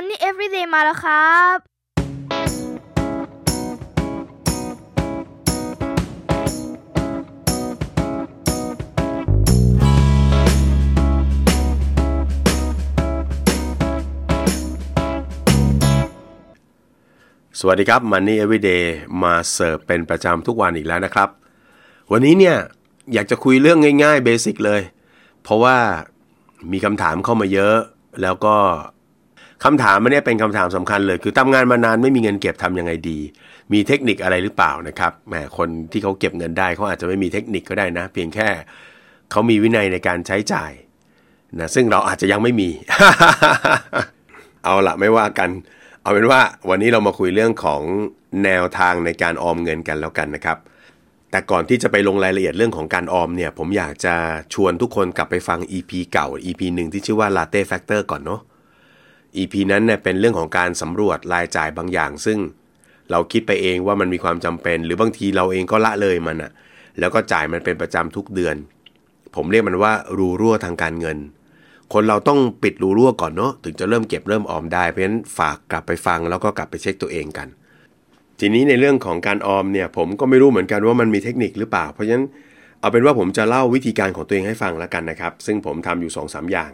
Money Everyday มาแล้วครับ สวัสดีครับ Money Everyday มาเสิร์ฟเป็นประจำทุกวันอีกแล้วนะครับ วันนี้เนี่ย อยากจะคุยเรื่องง่ายๆเบสิกเลย เพราะว่ามีคำถามเข้ามาเยอะ แล้วก็ คำถามมันเนี่ยเป็นคำถามสำคัญเลย คือทำงานมานานไม่มีเงินเก็บทำยังไงดี มีเทคนิคอะไรหรือเปล่านะครับแหมคนที่เขาเก็บเงินได้เขาอาจจะไม่มีเทคนิคก็ได้นะ เพียงแค่เขามีวินัยในการใช้จ่ายนะซึ่งเราอาจจะยังไม่มี เอาละไม่ว่ากัน เอาเป็นว่าวันนี้เรามาคุยเรื่องของแนวทางในการออมเงินกันแล้วกันนะครับ แต่ก่อนที่จะไปลงรายละเอียดเรื่องของการออมเนี่ย ผมอยากจะชวนทุกคนกลับไปฟัง EP เก่า EP หนึ่งที่ชื่อว่า Latte Factor ก่อนเนาะ EP นั้นเนี่ยเป็นเรื่องของการสำรวจรายจ่ายบางอย่าง ซึ่งเราคิดไปเองว่ามันมีความจำเป็น หรือบางทีเราเองก็ละเลยมันอะแล้วก็จ่ายมันเป็นประจำทุกเดือน ผมเรียกมันว่ารูรั่วทางการเงิน คนเราต้องปิดรูรั่วก่อนเนาะถึงจะเริ่มเก็บเริ่มออมได้เพราะฉะนั้นฝากกลับไปฟังแล้วก็กลับไปเช็คตัวเองกัน ทีนี้ในเรื่องของการออมเนี่ยผมก็ไม่รู้เหมือนกันว่ามันมีเทคนิคหรือเปล่า เพราะฉะนั้นเอาเป็นว่าผมจะเล่าวิธีการของตัวเองให้ฟังแล้วกันนะครับ ซึ่งผมทำอยู่2อสอย่าง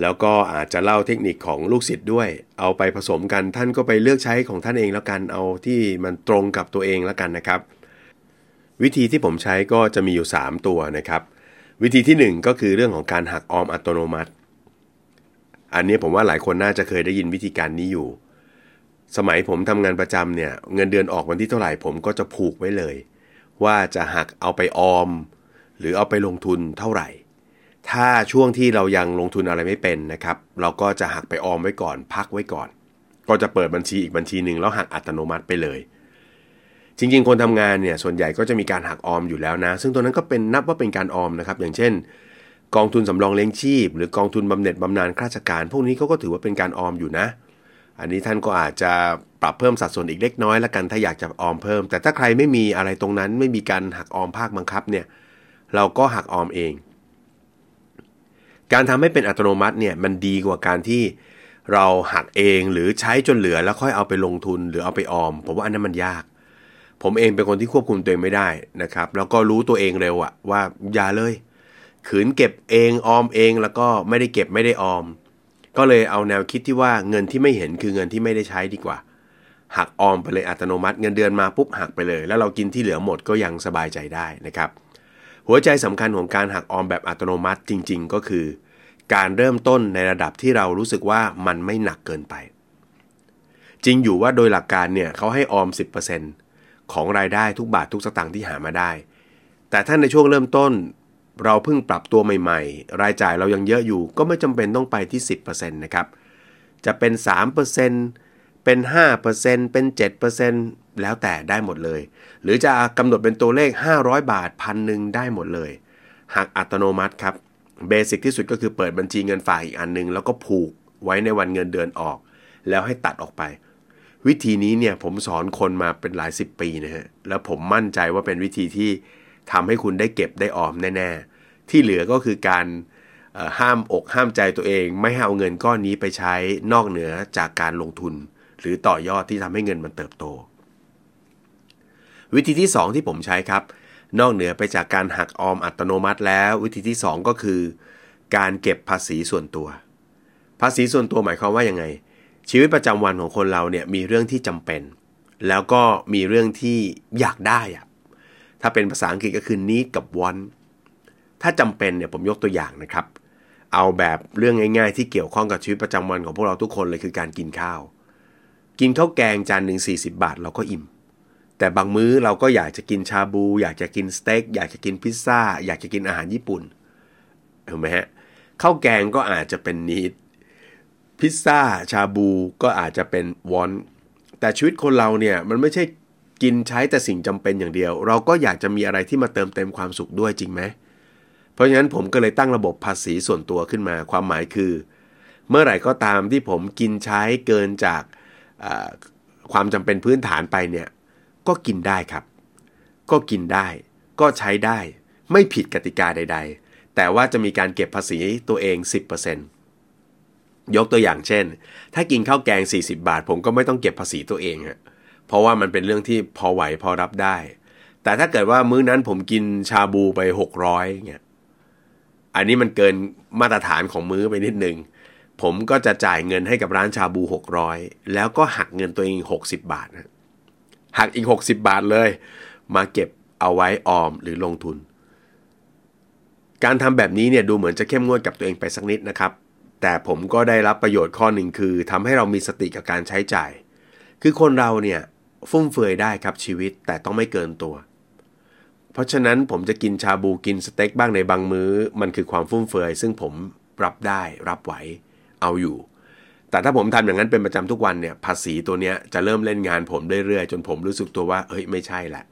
แล้วก็อาจจะเล่าเทคนิคของลูกศิษย์ด้วย เอาไปผสมกันท่านก็ไปเลือกใช้ของท่านเองแล้วกันเอาที่มันตรงกับตัวเองแล้วกันนะครับ วิธีที่ผมใช้ก็จะมีอยู่ 3 ตัวนะครับ วิธีที่ 1 ก็คือเรื่องของการหักออมอัตโนมัติ อันนี้ผมว่าหลายคนน่าจะเคยได้ยินวิธีการนี้อยู่ สมัยผมทำงานประจำเนี่ยเงินเดือนออกวันที่เท่าไหร่ผมก็จะผูกไว้เลย ว่าจะหักเอาไปออม หรือเอาไปลงทุนเท่าไหร่ ถ้าช่วงที่เรายังลงทุนอะไรไม่เป็นนะครับ เราก็จะหักไปออมไว้ก่อน พักไว้ก่อน ก็จะเปิดบัญชีอีกบัญชีหนึ่งแล้วหักอัตโนมัติไปเลย จริงๆ คนทำงานเนี่ยส่วนใหญ่ก็จะมีการหักออมอยู่แล้วนะ ซึ่งตัวนั้นก็เป็นนับว่าเป็นการออมนะครับ อย่างเช่น กองทุนสำรองเลี้ยงชีพ หรือกองทุนบำเหน็จบำนาญข้าราชการ พวกนี้เขาก็ถือว่าเป็นการออมอยู่นะ อันนี้ท่านก็อาจจะปรับเพิ่มสัดส่วนอีกเล็กน้อยละกันถ้าอยากจะออมเพิ่ม แต่ถ้าใครไม่มีอะไรตรงนั้นไม่มีการหักออมภาคบังคับเนี่ยเราก็หักออมเอง การทำให้เป็นอัตโนมัติเนี่ยมันดีกว่าการที่เราหักเองหรือใช้จนเหลือแล้วค่อยเอาไปลงทุนหรือเอาไปออม ผมว่าอันนั้นมันยาก ผมเองเป็นคนที่ควบคุมตัวเองไม่ได้นะครับ แล้วก็รู้ตัวเองเร็วอะว่าอย่าเลย ขืนเก็บเองออมเองแล้วก็ไม่ได้เก็บไม่ได้ออม ก็เลยเอาแนวคิดที่ว่าเงินที่ไม่เห็นคือเงินที่ไม่ได้ใช้ดีกว่า หักออมไปเลยอัตโนมัติ เงินเดือนมาปุ๊บหักไปเลย แล้วเรากินที่เหลือหมดก็ยังสบายใจได้นะครับ หัวใจสำคัญของการหักออมแบบอัตโนมัติจริง ๆ ก็คือ การเริ่มต้นในระดับที่เรารู้สึกว่ามันไม่หนักเกินไป จริงอยู่ว่าโดยหลักการเนี่ยเขาให้ออม 10%ของรายได้ทุกบาททุกสตางค์ที่หามาได้ แต่ถ้าในช่วงเริ่มต้น เราเพิ่งปรับตัวใหม่ ๆ รายจ่ายเรายังเยอะอยู่ ก็ไม่จำเป็นต้องไปที่ 10%นะครับจะเป็น 3%เป็น 5%เป็น 7% แล้วแต่ได้หมดเลย หรือจะกำหนดเป็นตัวเลข 500 บาทพันหนึ่งได้หมดเลยหักอัตโนมัติครับเบสิกที่สุดก็คือเปิดบัญชีเงินฝากอีกอันหนึง แล้วก็ผูกไว้ในวันเงินเดือนออก แล้วให้ตัดออกไป วิธีนี้เนี่ยผมสอนคนมาเป็นหลายสิบปีนะฮะแล้วผมมั่นใจว่าเป็นวิธีที่ทำให้คุณได้เก็บได้ออมแน่ๆ ที่เหลือก็คือการห้ามอกห้ามใจตัวเอง ไม่ให้เอาเงินก้อนนี้ไปใช้นอกเหนือจากการลงทุน หรือต่อยอดที่ทำให้เงินมันเติบโต วิธีที่ 2 ที่ผมใช้ครับ นอกเหนือไปจากการหักออมอัตโนมัติแล้ว วิธีที่ 2 ก็คือ การเก็บภาษีส่วนตัว ภาษีส่วนตัวหมายความว่ายังไง ชีวิตประจำวันของคนเราเนี่ยมีเรื่องที่จำเป็น แล้วก็มีเรื่องที่อยากได้อะถ้าเป็นภาษาอังกฤษก็คือ need กับ want ถ้าจำเป็นเนี่ยผมยกตัวอย่างนะครับ เอาแบบเรื่องง่ายๆ ที่เกี่ยวข้องกับชีวิตประจำวันของพวกเราทุกคนเลยคือการกินข้าว กินข้าวแกงจานหนึ่ง40 บาทเราก็อิ่ม แต่บางมื้อเราก็อยากจะกินชาบู อยากจะกินสเต็กอยากจะกินพิซซ่า อยากจะกินอาหารญี่ปุ่นถูกไหมฮะข้าวแกงก็อาจจะเป็นนิดพิซซ่าชาบูก็อาจจะเป็นวอนแต่ชีวิตคนเราเนี่ยมันไม่ใช่กินใช้แต่สิ่งจำเป็นอย่างเดียว เราก็อยากจะมีอะไรที่มาเติมเต็มความสุขด้วยจริงไหมเพราะฉะนั้นผมก็เลยตั้งระบบภาษีส่วนตัวขึ้นมา ความหมายคือ เมื่อไหร่ก็ตามที่ผมกินใช้เกินจากความจำเป็นพื้นฐานไปเนี่ย ก็กินได้ครับ ก็กินได้ ก็ใช้ได้ ไม่ผิดกติกาใด ๆ แต่ว่าจะมีการเก็บภาษีตัวเอง 10%ยกตัวอย่างเช่น ถ้ากินข้าวแกง 40 บาท ผมก็ไม่ต้องเก็บภาษีตัวเองฮะเพราะว่ามันเป็นเรื่องที่พอไหวพอรับได้ แต่ถ้าเกิดว่ามื้อนั้นผมกินชาบูไป 600เงี้ยอันนี้มันเกินมาตรฐานของมื้อไปนิดนึงผมก็จะจ่ายเงินให้กับร้านชาบู 600 แล้วก็หักเงินตัวเอง 60 บาทนะ หักอีก 60 บาทเลย มาเก็บเอาไว้ออมหรือลงทุน การทำแบบนี้เนี่ยดูเหมือนจะเข้มงวดกับตัวเองไปสักนิดนะครับ แต่ผมก็ได้รับประโยชน์ข้อหนึ่งคือทำให้เรามีสติกับการใช้จ่าย คือคนเราเนี่ยฟุ่มเฟือยได้ครับชีวิตแต่ต้องไม่เกินตัว เพราะฉะนั้นผมจะกินชาบูกินสเต็กบ้างในบางมื้อ มันคือความฟุ่มเฟือยซึ่งผมรับได้รับไหว เอาอยู่ แต่ถ้าผมทำอย่างนั้นเป็นประจำทุกวันเนี่ยภาษีตัวเนี้ยจะเริ่มเล่นงานผมเรื่อยๆจนผมรู้สึกตัวว่าเฮ้ยไม่ใช่แหละ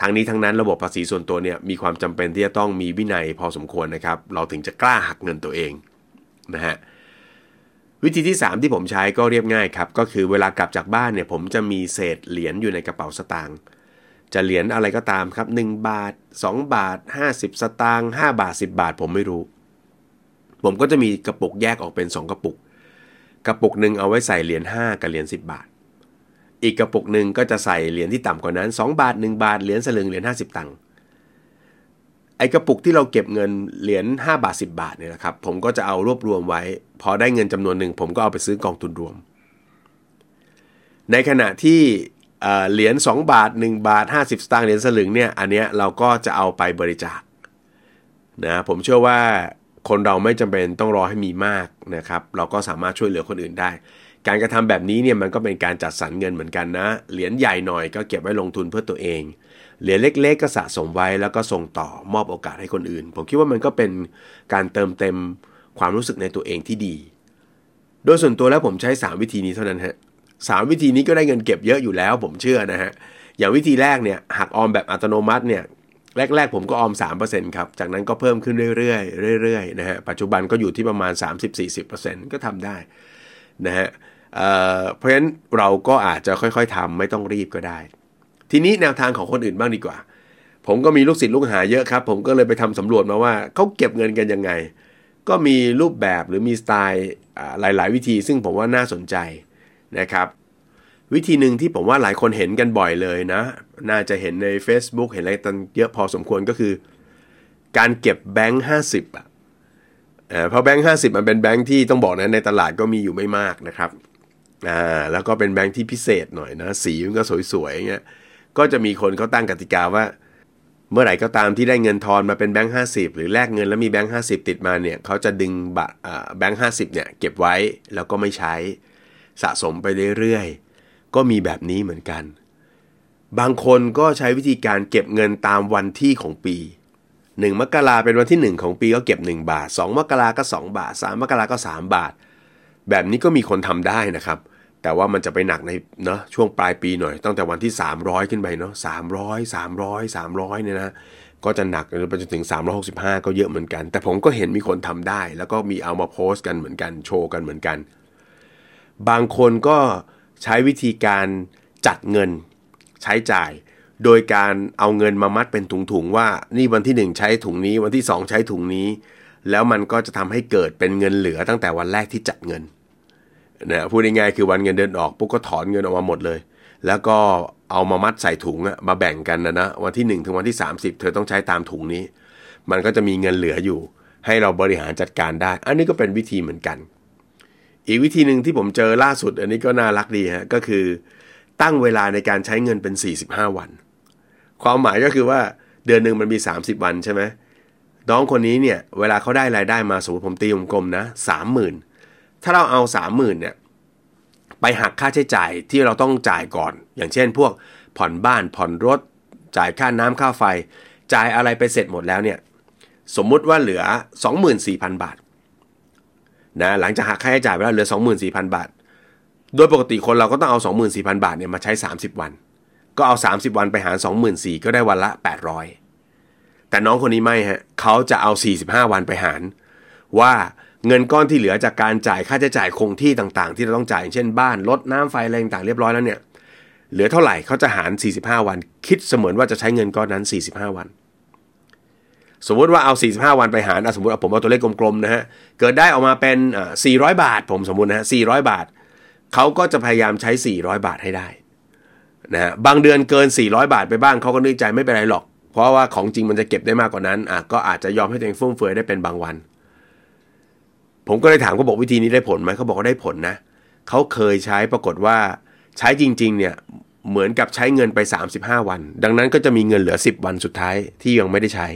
ทางนี้ทั้งนั้นระบบภาษีส่วนตัวเนี่ยมีความจำเป็นที่จะต้องมีวินัยพอสมควรนะครับ เราถึงจะกล้าหักเงินตัวเองนะฮะวิธีที่ 3 ที่ผมใช้ก็เรียบง่ายครับก็คือเวลากลับจากบ้านเนี่ยผมจะมีเศษเหรียญอยู่ในกระเป๋าสตางค์จะเหรียญอะไรก็ตามครับ 1 บาท 2 บาท 50 สตางค์5บาท 10 บาทผมไม่รู้ ผมก็จะมีกระปุกแยกออกเป็น 2 กระปุก กระปุกหนึ่งเอาไว้ใส่เหรียญ5กับเหรียญ10 บาท อีกกระปุกหนึ่งก็จะใส่เหรียญที่ต่ำกว่านั้น 2 บาท 1 บาท เหรียญสลึงเหรียญ50 ตังค์ไอกระปุกที่เราเก็บเงินเหรียญ5บาท 10 บาทเนี่ยนะครับผมก็จะเอารวบรวมไว้ พอได้เงินจำนวนหนึ่งผมก็เอาไปซื้อกองทุนรวม ในขณะที่เหรียญ2บาท 1 บาท 50 สตางค์เหรียญสลึงเนี่ยอันเนี้ยเราก็จะเอาไปบริจาคนะผมเชื่อว่า คนเราไม่จำเป็นต้องรอให้มีมากนะครับ เราก็สามารถช่วยเหลือคนอื่นได้ การกระทำแบบนี้เนี่ยมันก็เป็นการจัดสรรเงินเหมือนกันนะ เหรียญใหญ่หน่อยก็เก็บไว้ลงทุนเพื่อตัวเอง เหรียญเล็ก ๆ ก็สะสมไว้แล้วก็ส่งต่อมอบโอกาสให้คนอื่น ผมคิดว่ามันก็เป็นการเติมเต็มความรู้สึกในตัวเองที่ดี โดยส่วนตัวแล้วผมใช้ 3 วิธีนี้เท่านั้นฮะสวิธีนี้ก็ได้เงินเก็บเยอะอยู่แล้ว ผมเชื่อนะฮะอย่างวิธีแรกเนี่ยหักออมแบบอัตโนมัติเนี่ย แรก ๆ ผมก็ออม 3%ครับ จากนั้นก็เพิ่มขึ้นเรื่อยๆเรื่อยๆนะฮะ ปัจจุบันก็อยู่ที่ประมาณ 30-40%ก็ทำได้นะฮะเเพราะฉะนั้นเราก็อาจจะค่อยๆทำไม่ต้องรีบก็ได้ ทีนี้แนวทางของคนอื่นบ้างดีกว่า ผมก็มีลูกศิษย์ลูกหาเยอะครับ ผมก็เลยไปทำสำรวจมาว่าเขาเก็บเงินกันยังไง ก็มีรูปแบบหรือมีสไตล์หลาย ๆ วิธี ซึ่งผมว่าน่าสนใจนะครับ วิธีหนึ่งที่ผมว่าหลายคนเห็นกันบ่อยเลยนะ น่าจะเห็นใน Facebook เห็นอะไรตันเยอะพอสมควรก็คือ การเก็บแบงค์ห้าสิบอะเพราะแบงค์ห้าสิบมันเป็นแบงค์ที่ต้องบอกนะในตลาดก็มีอยู่ไม่มากนะครับอ่าแล้วก็เป็นแบงค์ที่พิเศษหน่อยนะสีมันก็สวยๆเงี้ยก็จะมีคนเขาตั้งกติกาว่า เมื่อไหร่ก็ตามที่ได้เงินทอนมาเป็นแบงค์ห้าสิบหรือแลกเงินแล้วมีแบงค์ห้าสิบติดมาเนี่ยเขาจะดึงบแบงค์ห้าสิบเนี่ยเก็บไว้แล้วก็ไม่ใช้สะสมไปเรื่อยๆ ก็มีแบบนี้เหมือนกัน บางคนก็ใช้วิธีการเก็บเงินตามวันที่ของปี 1 มกราเป็นวันที่ 1 ของปีก็เก็บ 1 บาท 2 มกราก็ 2 บาท 3 มกราก็ 3 บาท แบบนี้ก็มีคนทำได้นะครับ แต่ว่ามันจะไปหนักในเนาะช่วงปลายปีหน่อย ตั้งแต่วันที่ 300 ขึ้นไปเนาะ300 300 300เนี่ยนะก็จะหนักไปจนถึง 365 ก็เยอะเหมือนกัน แต่ผมก็เห็นมีคนทำได้ แล้วก็มีเอามาโพสต์กันเหมือนกัน โชว์กันเหมือนกัน บางคนก็ ใช้วิธีการจัดเงินใช้จ่าย โดยการเอาเงินมามัดเป็นถุงๆว่า นี่วันที่ 1 ใช้ถุงนี้ วันที่ 2 ใช้ถุงนี้ แล้วมันก็จะทำให้เกิดเป็นเงินเหลือตั้งแต่วันแรกที่จัดเงินนะพูดง่ายๆคือวันเงินเดือนออกปุ๊บก็ถอนเงินออกมาหมดเลย แล้วก็เอามามัดใส่ถุงมาแบ่งกันนะนะวันที่ 1 ถึงวันที่ 30 เธอต้องใช้ตามถุงนี้ มันก็จะมีเงินเหลืออยู่ ให้เราบริหารจัดการได้ อันนี้ก็เป็นวิธีเหมือนกัน อีกวิธีหนึ่งที่ผมเจอล่าสุด อันนี้ก็น่ารักดีฮะก็คือ ตั้งเวลาในการใช้เงินเป็น 45 วัน ความหมายก็คือว่าเดือนหนึ่งมันมี 30 วันใช่ไหมน้องคนนี้เนี่ยเวลาเขาได้รายได้มาสมมติผมตีวงกลมนะสามหมื่นถ้าเราเอาสามหมื่นเนี่ยไปหักค่าใช้จ่ายที่เราต้องจ่ายก่อน อย่างเช่น พวกผ่อนบ้านผ่อนรถ จ่ายค่าน้ำค่าไฟ จ่ายอะไรไปเสร็จหมดแล้วเนี่ยสมมุติว่าเหลือ 24,000 บาท นะหลังจากหักค่าใช้จ่ายไปแล้วเหลือ 24,000 บาท โดยปกติคนเราก็ต้องเอา 24,000 บาทเนี่ยมาใช้ 30 วัน ก็เอา 30 วันไปหาร 24,000ก็ได้วันละ 800 แต่น้องคนนี้ไม่ฮะเขาจะเอา 45 วันไปหาร ว่าเงินก้อนที่เหลือจากการจ่ายค่าใช้จ่ายคงที่ต่างๆ ที่เราต้องจ่ายเช่นบ้านรถน้ำไฟอะไรต่างๆเรียบร้อยแล้วเนี่ยเหลือเท่าไหร่เขาจะหาร 45 วัน คิดเสมือนว่าจะใช้เงินก้อนนั้น 45 วัน สมมติว่าเอา 45 วันไปหารสมมติเอาผมเอาตัวเลขกลมๆนะฮะ เกิดได้ออกมาเป็นอ่า400 บาท ผมสมมตินะฮะ 400 บาท เขาก็จะพยายามใช้ 400 บาทให้ได้นะฮะ บางเดือนเกิน 400 บาทไปบ้างเขาก็นึกใจไม่เป็นไรหรอก เพราะว่าของจริงมันจะเก็บได้มากกว่านั้น อะ ก็อาจจะยอมให้ตัวเองฟุ่มเฟือยได้เป็นบางวัน ผมก็เลยถามเขาบอกวิธีนี้ได้ผลไหมเขาบอกว่าได้ผลนะ เขาเคยใช้ปรากฏว่าใช้จริง ๆ เนี่ยเหมือนกับใช้เงินไป 35 วัน ดังนั้นก็จะมีเงินเหลือ 10 วันสุดท้ายที่ยังไม่ได้ใช้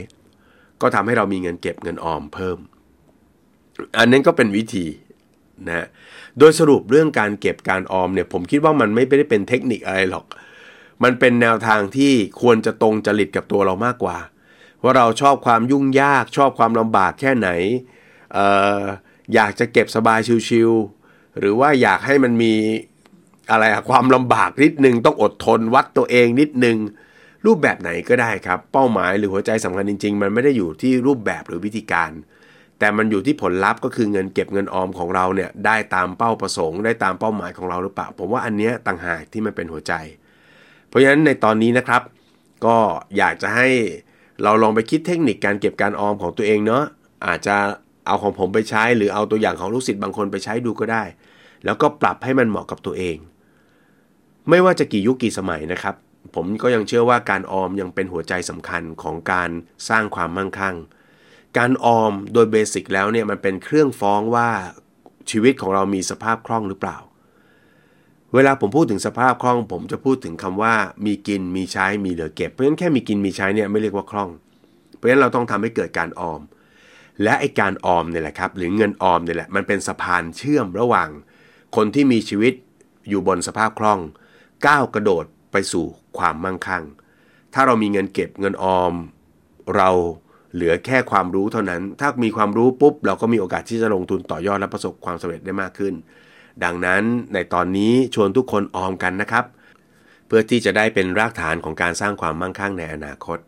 ก็ทำให้เรามีเงินเก็บเงินออมเพิ่ม อันนั้นก็เป็นวิธีนะโดยสรุปเรื่องการเก็บการออมเนี่ยผมคิดว่ามันไม่ได้เป็นเทคนิคอะไรหรอก มันเป็นแนวทางที่ควรจะตรงจริตกับตัวเรามากกว่า ว่าเราชอบความยุ่งยาก ชอบความลำบากแค่ไหนเอออยากจะเก็บสบายชิวๆหรือว่าอยากให้มันมีอะไรอะความลำบากนิดนึงต้องอดทนวัดตัวเองนิดนึง รูปแบบไหนก็ได้ครับ เป้าหมายหรือหัวใจสำคัญจริง ๆ มันไม่ได้อยู่ที่รูปแบบหรือวิธีการ แต่มันอยู่ที่ผลลัพธ์ก็คือเงินเก็บเงินออมของเราเนี่ยได้ตามเป้าประสงค์ ได้ตามเป้าหมายของเราหรือเปล่าผมว่าอันเนี้ยต่างหากที่มันเป็นหัวใจ เพราะฉะนั้นในตอนนี้นะครับ ก็อยากจะให้เราลองไปคิดเทคนิคการเก็บการออมของตัวเองเนาะอาจจะเอาของผมไปใช้ หรือเอาตัวอย่างของลูกศิษย์บางคนไปใช้ดูก็ได้ แล้วก็ปรับให้มันเหมาะกับตัวเอง ไม่ว่าจะกี่ยุคกี่สมัยนะครับ ผมก็ยังเชื่อว่าการออมยังเป็นหัวใจสำคัญของการสร้างความมั่งคั่ง การออมโดยเบสิกแล้วเนี่ยมันเป็นเครื่องฟ้องว่าชีวิตของเรามีสภาพคล่องหรือเปล่า เวลาผมพูดถึงสภาพคล่อง ผมจะพูดถึงคำว่า มีกินมีใช้มีเหลือเก็บ เพราะฉะนั้นแค่มีกินมีใช้เนี่ยไม่เรียกว่าคล่อง เพราะฉะนั้นเราต้องทำให้เกิดการออม และไอการออมเนี่ยแหละครับ หรือเงินออมเนี่ยแหละมันเป็นสะพานเชื่อมระหว่าง คนที่มีชีวิตอยู่บนสภาพคล่องก้าวกระโดด ไปสู่ความมั่งคั่ง ถ้าเรามีเงินเก็บเงินออม เราเหลือแค่ความรู้เท่านั้น ถ้ามีความรู้ปุ๊บ เราก็มีโอกาสที่จะลงทุนต่อยอดและประสบความสำเร็จได้มากขึ้น ดังนั้นในตอนนี้ชวนทุกคนออมกันนะครับ เพื่อที่จะได้เป็นรากฐานของการสร้างความมั่งคั่งในอนาคต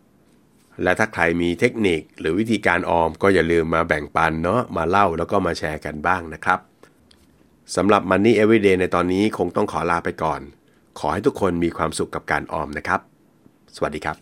และถ้าใครมีเทคนิคหรือวิธีการออมก็อย่าลืมมาแบ่งปันเนาะมาเล่าแล้วก็มาแชร์กันบ้างนะครับสำหรับ Money Everyday ในตอนนี้คงต้องขอลาไปก่อน ขอให้ทุกคนมีความสุขกับการออมนะครับ สวัสดีครับ